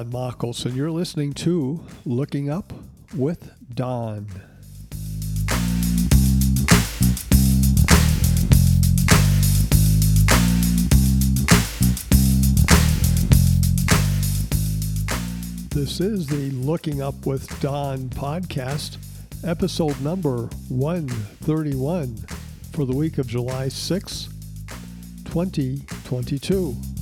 Don Machholz, and you're listening to Looking Up with Don. This is the Looking Up with Don podcast, episode number 131 for the week of July 6, 2022.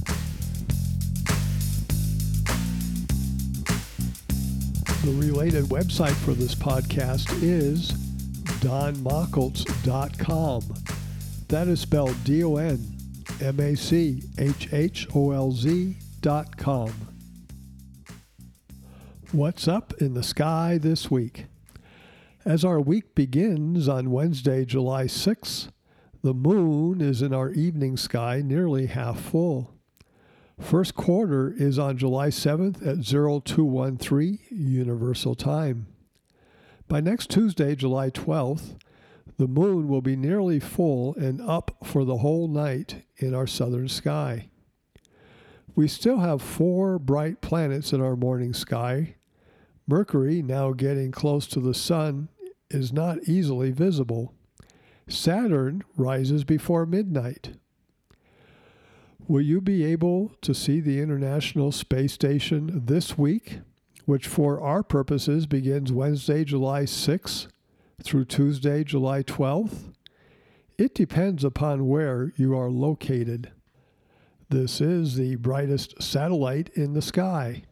The related website for this podcast is donmachholz.com. That is spelled D O N M A C H H O L Z.com. What's up in the sky this week? As our week begins on Wednesday, July 6th, the moon is in our evening sky nearly half full. First quarter is on July 7th at 0213 Universal Time. By next Tuesday, July 12th, the moon will be nearly full and up for the whole night in our southern sky. We still have four bright planets in our morning sky. Mercury, now getting close to the Sun, is not easily visible. Saturn rises before midnight. Will you be able to see the International Space Station this week, which for our purposes begins Wednesday, July 6th through Tuesday, July 12th? It depends upon where you are located. This is the brightest satellite in the sky.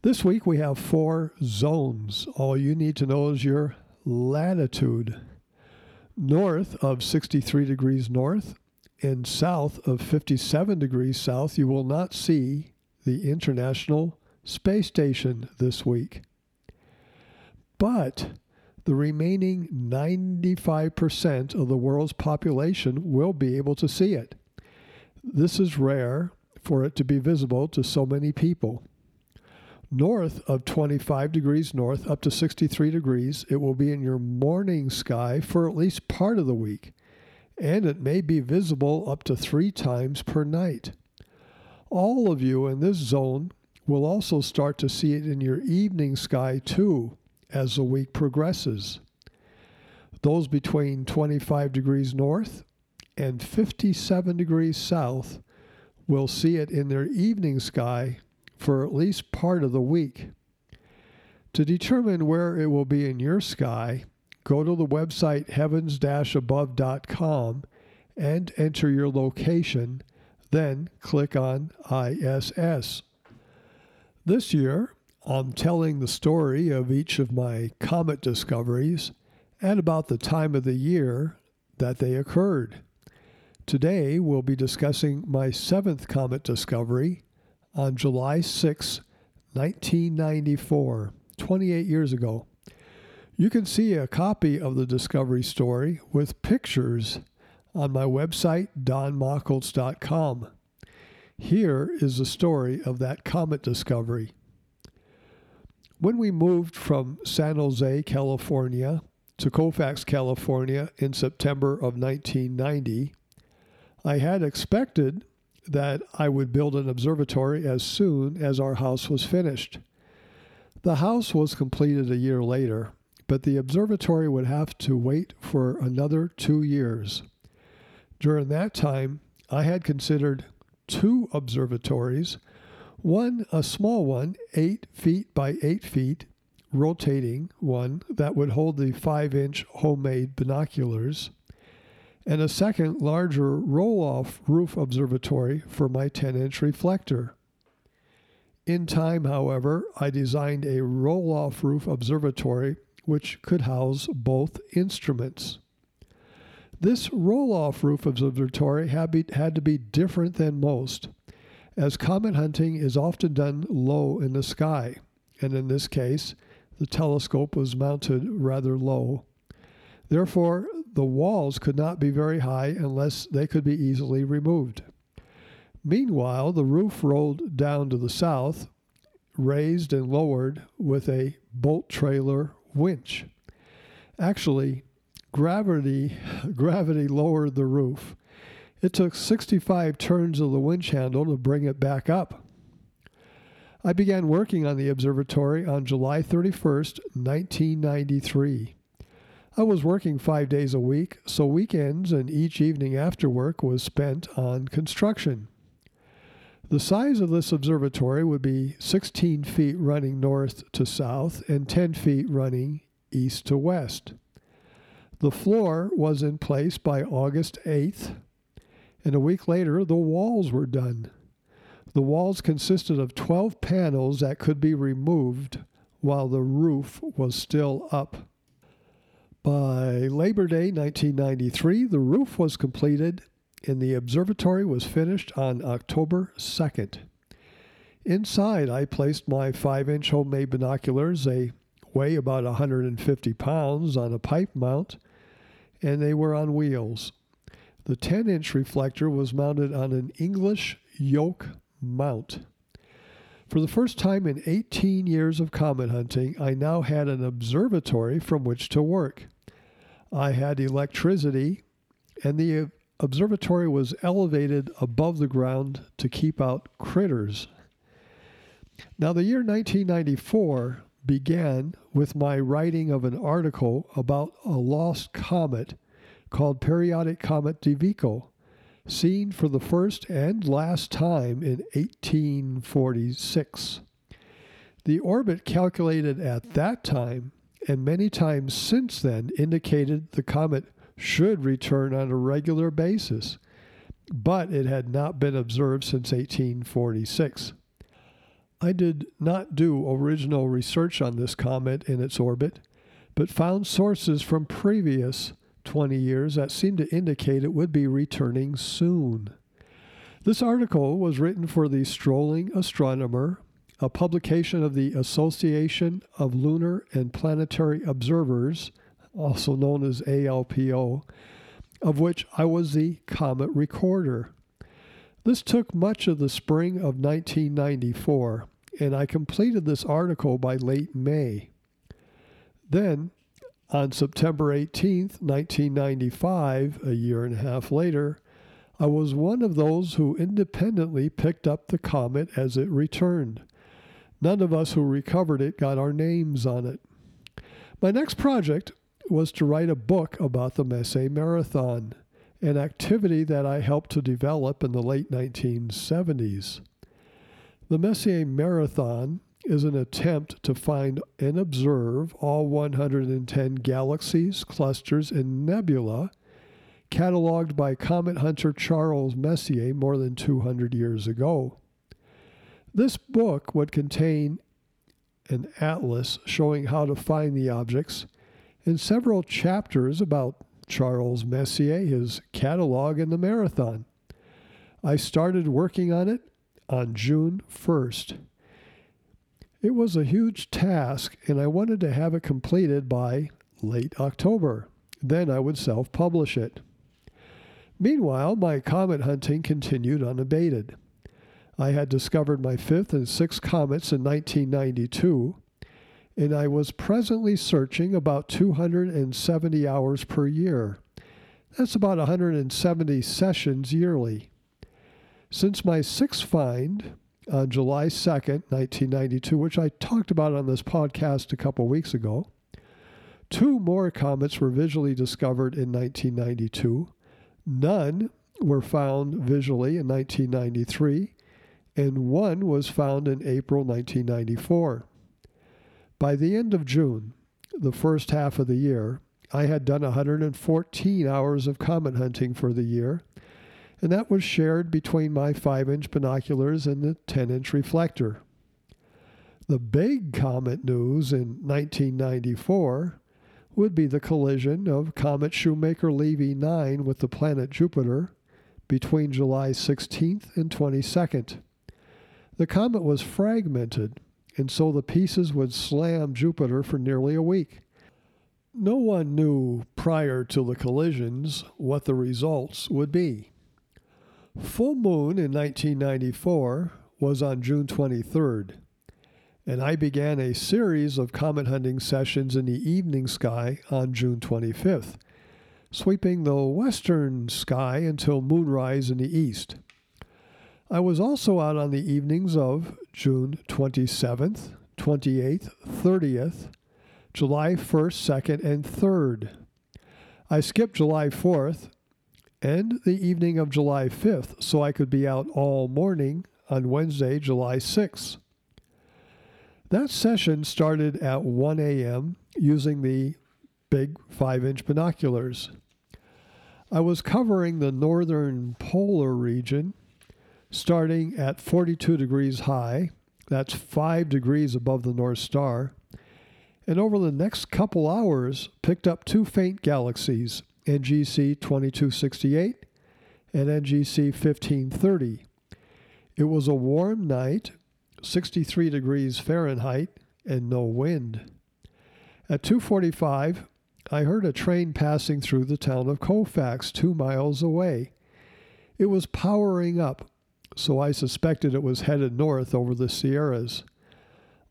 This week we have four zones. All you need to know is your latitude. North of 63 degrees north, and south of 57 degrees south, you will not see the International Space Station this week. But the remaining 95% of the world's population will be able to see it. This is rare for it to be visible to so many people. North of 25 degrees north up to 63 degrees, it will be in your morning sky for at least part of the week and it may be visible up to three times per night. All of you in this zone will also start to see it in your evening sky too as the week progresses. Those between 25 degrees north and 57 degrees south will see it in their evening sky for at least part of the week. To determine where it will be in your sky, go to the website heavens above.com and enter your location, then click on ISS. This year, I'm telling the story of each of my comet discoveries and about the time of the year that they occurred. Today, we'll be discussing my seventh comet discovery on July 6, 1994, 28 years ago. You can see a copy of the discovery story with pictures on my website, donmachholz.com. Here is the story of that comet discovery. When we moved from San Jose, California to Colfax, California in September of 1990, I had expected that I would build an observatory as soon as our house was finished. The house was completed a year later, but the observatory would have to wait for another two years. During that time, I had considered two observatories one, a small one, eight feet by eight feet, rotating one that would hold the five inch homemade binoculars, and a second, larger roll off roof observatory for my 10 inch reflector. In time, however, I designed a roll off roof observatory which could house both instruments. This roll off roof observatory had, be, had to be different than most, as comet hunting is often done low in the sky, and in this case, the telescope was mounted rather low. Therefore, the walls could not be very high unless they could be easily removed. Meanwhile, the roof rolled down to the south, raised and lowered with a bolt trailer winch. Actually, gravity gravity lowered the roof. It took 65 turns of the winch handle to bring it back up. I began working on the observatory on July 31st, 1993. I was working five days a week, so weekends and each evening after work was spent on construction. The size of this observatory would be 16 feet running north to south and 10 feet running east to west. The floor was in place by August 8th, and a week later the walls were done. The walls consisted of 12 panels that could be removed while the roof was still up. By Labor Day 1993, the roof was completed and the observatory was finished on October 2nd. Inside, I placed my 5 inch homemade binoculars. They weigh about 150 pounds on a pipe mount, and they were on wheels. The 10 inch reflector was mounted on an English yoke mount. For the first time in 18 years of comet hunting, I now had an observatory from which to work. I had electricity, and the observatory was elevated above the ground to keep out critters. Now, the year 1994 began with my writing of an article about a lost comet called Periodic Comet de Vico, seen for the first and last time in 1846. The orbit calculated at that time and many times since then indicated the comet should return on a regular basis, but it had not been observed since 1846. I did not do original research on this comet in its orbit, but found sources from previous 20 years that seemed to indicate it would be returning soon. This article was written for the Strolling Astronomer, a publication of the Association of Lunar and Planetary Observers, also known as ALPO, of which I was the comet recorder. This took much of the spring of 1994, and I completed this article by late May. Then, on September 18, 1995, a year and a half later, I was one of those who independently picked up the comet as it returned. None of us who recovered it got our names on it. My next project was to write a book about the Messier Marathon, an activity that I helped to develop in the late 1970s. The Messier Marathon is an attempt to find and observe all 110 galaxies, clusters, and nebula cataloged by comet hunter Charles Messier more than 200 years ago. This book would contain an atlas showing how to find the objects in several chapters about Charles Messier, his catalog, and the marathon. I started working on it on June 1st. It was a huge task, and I wanted to have it completed by late October. Then I would self publish it. Meanwhile, my comet hunting continued unabated. I had discovered my fifth and sixth comets in 1992 and I was presently searching about 270 hours per year. That's about 170 sessions yearly. Since my sixth find on July 2nd, 1992, which I talked about on this podcast a couple weeks ago, two more comets were visually discovered in 1992. None were found visually in 1993, and one was found in April 1994. By the end of June, the first half of the year, I had done 114 hours of comet hunting for the year, and that was shared between my 5 inch binoculars and the 10 inch reflector. The big comet news in 1994 would be the collision of Comet Shoemaker Levy 9 with the planet Jupiter between July 16th and 22nd. The comet was fragmented and so the pieces would slam Jupiter for nearly a week. No one knew prior to the collisions what the results would be. Full moon in 1994 was on June 23rd, and I began a series of comet hunting sessions in the evening sky on June 25th, sweeping the western sky until moonrise in the east. I was also out on the evenings of June 27th, 28th, 30th, July 1st, 2nd, and 3rd. I skipped July 4th and the evening of July 5th so I could be out all morning on Wednesday, July 6th. That session started at 1 a.m. using the big 5 inch binoculars. I was covering the northern polar region starting at 42 degrees high, that's 5 degrees above the North Star, and over the next couple hours picked up two faint galaxies, NGC 2268 and NGC 1530. It was a warm night, 63 degrees Fahrenheit, and no wind. At 2:45, I heard a train passing through the town of Colfax, 2 miles away. It was powering up, so I suspected it was headed north over the Sierras.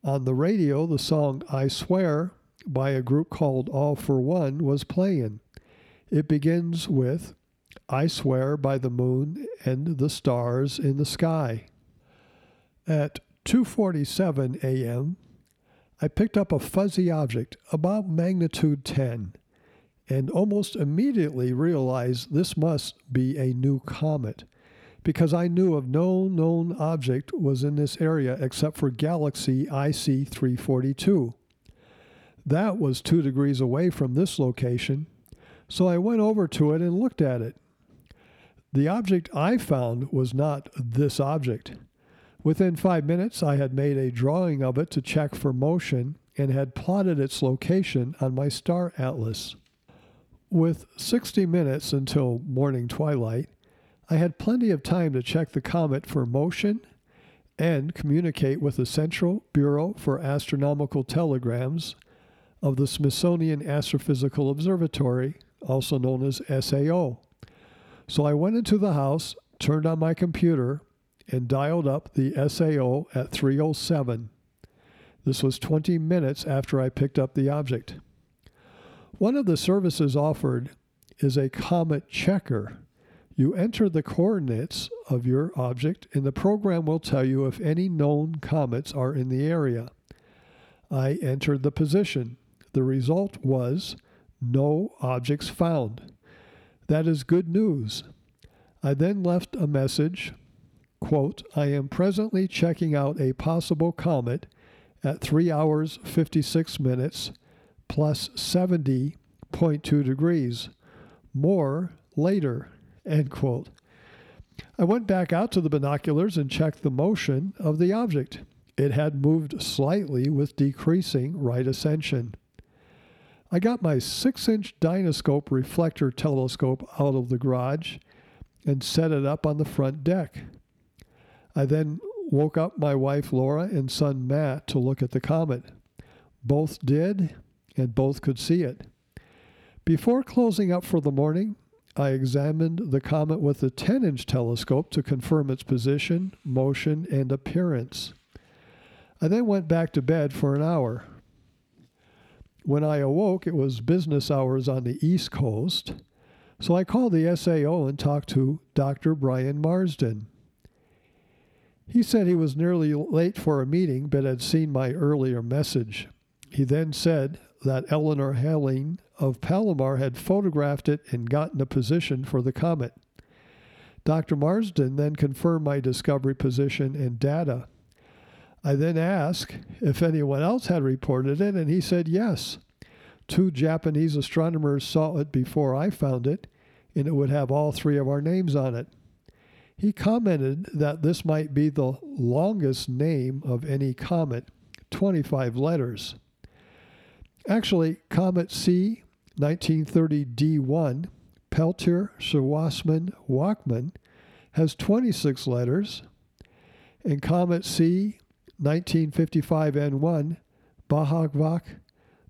On the radio, the song I Swear by a group called All-4-One was playing. It begins with I swear by the moon and the stars in the sky. At 2:47 a.m., I picked up a fuzzy object about magnitude 10 and almost immediately realized this must be a new comet because I knew of no known object was in this area except for galaxy IC 342. That was 2 degrees away from this location, so I went over to it and looked at it. The object I found was not this object. Within five minutes, I had made a drawing of it to check for motion and had plotted its location on my star atlas. With 60 minutes until morning twilight, I had plenty of time to check the comet for motion and communicate with the Central Bureau for Astronomical Telegrams of the Smithsonian Astrophysical Observatory, also known as SAO. So I went into the house, turned on my computer, and dialed up the SAO at 307. This was 20 minutes after I picked up the object. One of the services offered is a comet checker. You enter the coordinates of your object, and the program will tell you if any known comets are in the area. I entered the position. The result was no objects found. That is good news. I then left a message quote, I am presently checking out a possible comet at 3 hours 56 minutes plus 70.2 degrees. More later, end quote. I went back out to the binoculars and checked the motion of the object. It had moved slightly with decreasing right ascension. I got my 6 inch Dynascope reflector telescope out of the garage and set it up on the front deck. I then woke up my wife Laura and son Matt to look at the comet. Both did, and both could see it. Before closing up for the morning, I examined the comet with a 10 inch telescope to confirm its position, motion, and appearance. I then went back to bed for an hour. When I awoke, it was business hours on the East Coast, so I called the SAO and talked to Dr. Brian Marsden. He said he was nearly late for a meeting but had seen my earlier message. He then said that Eleanor Helin of Palomar had photographed it and gotten a position for the comet. Dr. Marsden then confirmed my discovery position and data. I then asked if anyone else had reported it, and he said yes. Two Japanese astronomers saw it before I found it, and it would have all three of our names on it. He commented that this might be the longest name of any comet, 25 letters. Actually, Comet C 1930 D1, Peltier Schwassmann Wachmann, has 26 letters, and Comet C 1955 N1, Bakharev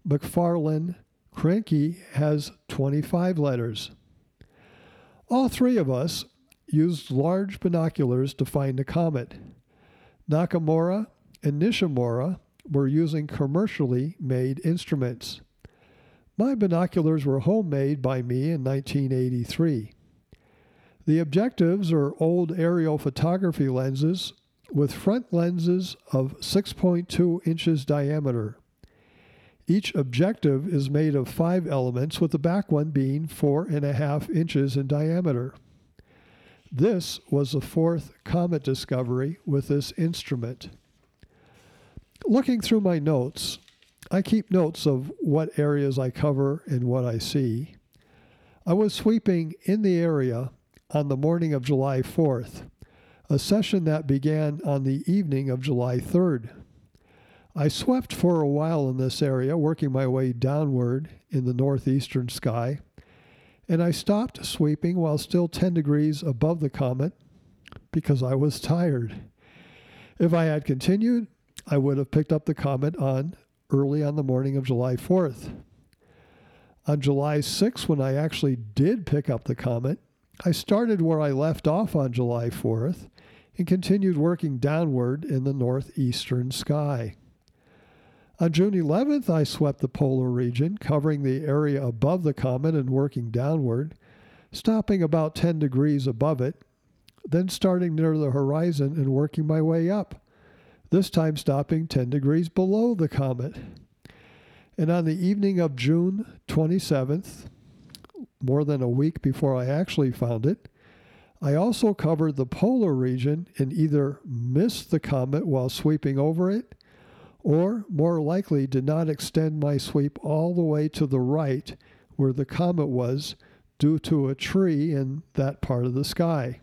McFarlane Krienke has 25 letters. All three of us used large binoculars to find the comet. Nakamura and Nishimura were using commercially made instruments. My binoculars were homemade by me in 1983. The objectives are old aerial photography lenses with front lenses of 6.2 inches diameter. Each objective is made of five elements, with the back one being four and a half inches in diameter. This was the fourth comet discovery with this instrument. Looking through my notes, I keep notes of what areas I cover and what I see. I was sweeping in the area on the morning of July 4th, a session that began on the evening of July 3rd. I swept for a while in this area, working my way downward in the northeastern sky, and I stopped sweeping while still 10 degrees above the comet because I was tired. If I had continued, I would have picked up the comet on early on the morning of July 4th. On July 6th, when I actually did pick up the comet, I started where I left off on July 4th and continued working downward in the northeastern sky. On June 11th, I swept the polar region, covering the area above the comet and working downward, stopping about 10 degrees above it, then starting near the horizon and working my way up, this time stopping 10 degrees below the comet. And on the evening of June 27th, more than a week before I actually found it, I also covered the polar region and either missed the comet while sweeping over it or more likely did not extend my sweep all the way to the right where the comet was due to a tree in that part of the sky.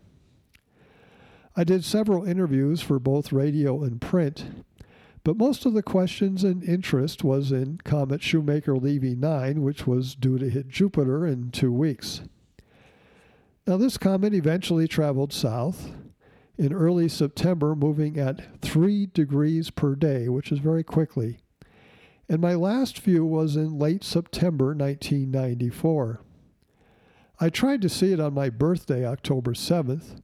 I did several interviews for both radio and print, but most of the questions and interest was in Comet Shoemaker Levy 9, which was due to hit Jupiter in two weeks. Now, this comet eventually traveled south, in early September, moving at 3 degrees per day, which is very quickly. And my last view was in late September 1994. I tried to see it on my birthday, October 7th,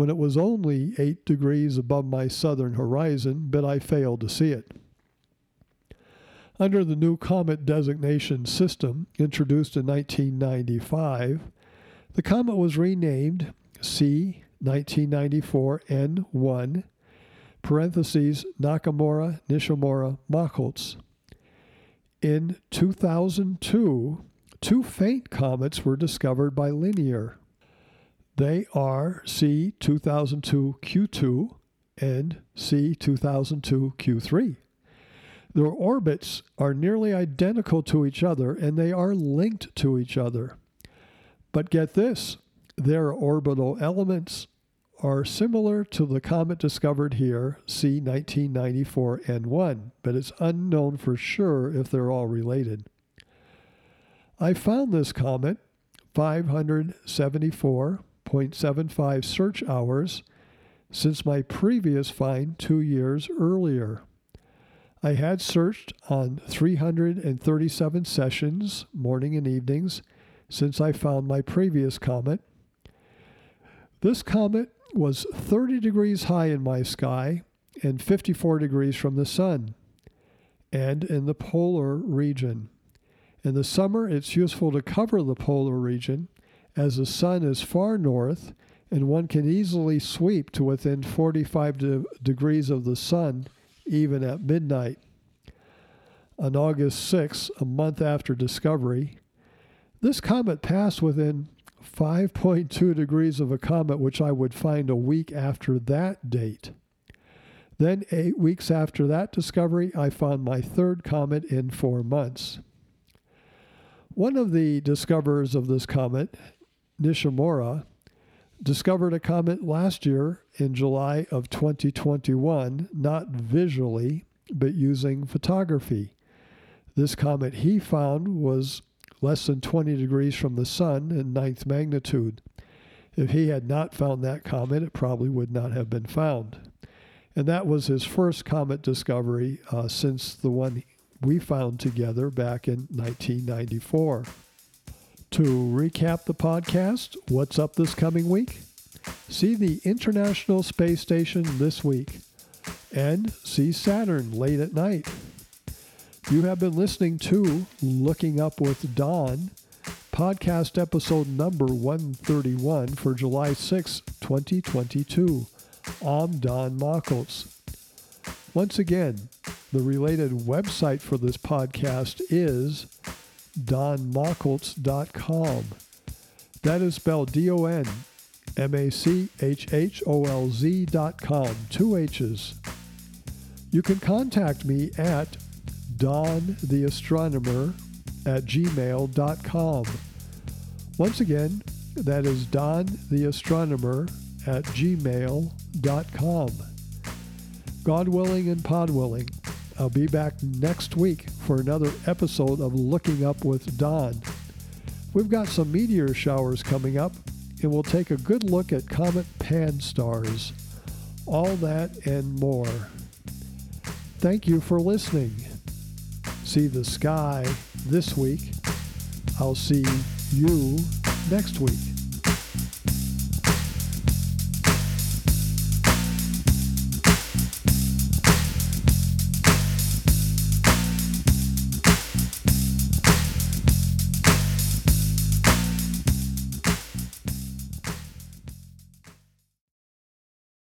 when it was only 8 degrees above my southern horizon, but I failed to see it. Under the new comet designation system introduced in 1995, the comet was renamed C 1994 N1, parentheses Nakamura Nishimura Machholz. In 2002, two faint comets were discovered by Linear. They are C 2002 Q2 and C 2002 Q3. Their orbits are nearly identical to each other and they are linked to each other. But get this their orbital elements are similar to the comet discovered here, C 1994 N1, but it's unknown for sure if they're all related. I found this comet 574.75 search hours since my previous find two years earlier. I had searched on 337 sessions, morning and evenings, since I found my previous comet. This comet was 30 degrees high in my sky and 54 degrees from the sun, and in the polar region. In the summer, it's useful to cover the polar region as the sun is far north and one can easily sweep to within 45 de- degrees of the sun even at midnight. On August 6, a month after discovery, this comet passed within 5.2 degrees of a comet, which I would find a week after that date. Then, eight weeks after that discovery, I found my third comet in four months. One of the discoverers of this comet, Nishimura, discovered a comet last year in July of 2021, not visually, but using photography. This comet he found was less than 20 degrees from the sun in ninth magnitude. If he had not found that comet, it probably would not have been found. And that was his first comet discovery uh, since the one we found together back in 1994. To recap the podcast, what's up this coming week? See the International Space Station this week and see Saturn late at night. You have been listening to Looking Up with Don, podcast episode number 131 for July 6, 2022. I'm Don Machholz. Once again, the related website for this podcast is donmachholz.com. That is spelled D O N M A C H H O L Z dot com, two H's. You can contact me at dontheastronomer at gmail.com. Once again, that is dontheastronomer at gmail.com. God willing and pod willing, I'll be back next week for another episode of Looking Up with Don. We've got some meteor showers coming up, and we'll take a good look at Comet Pan-STARRS. All that and more. Thank you for listening. See the sky this week. I'll see you next week.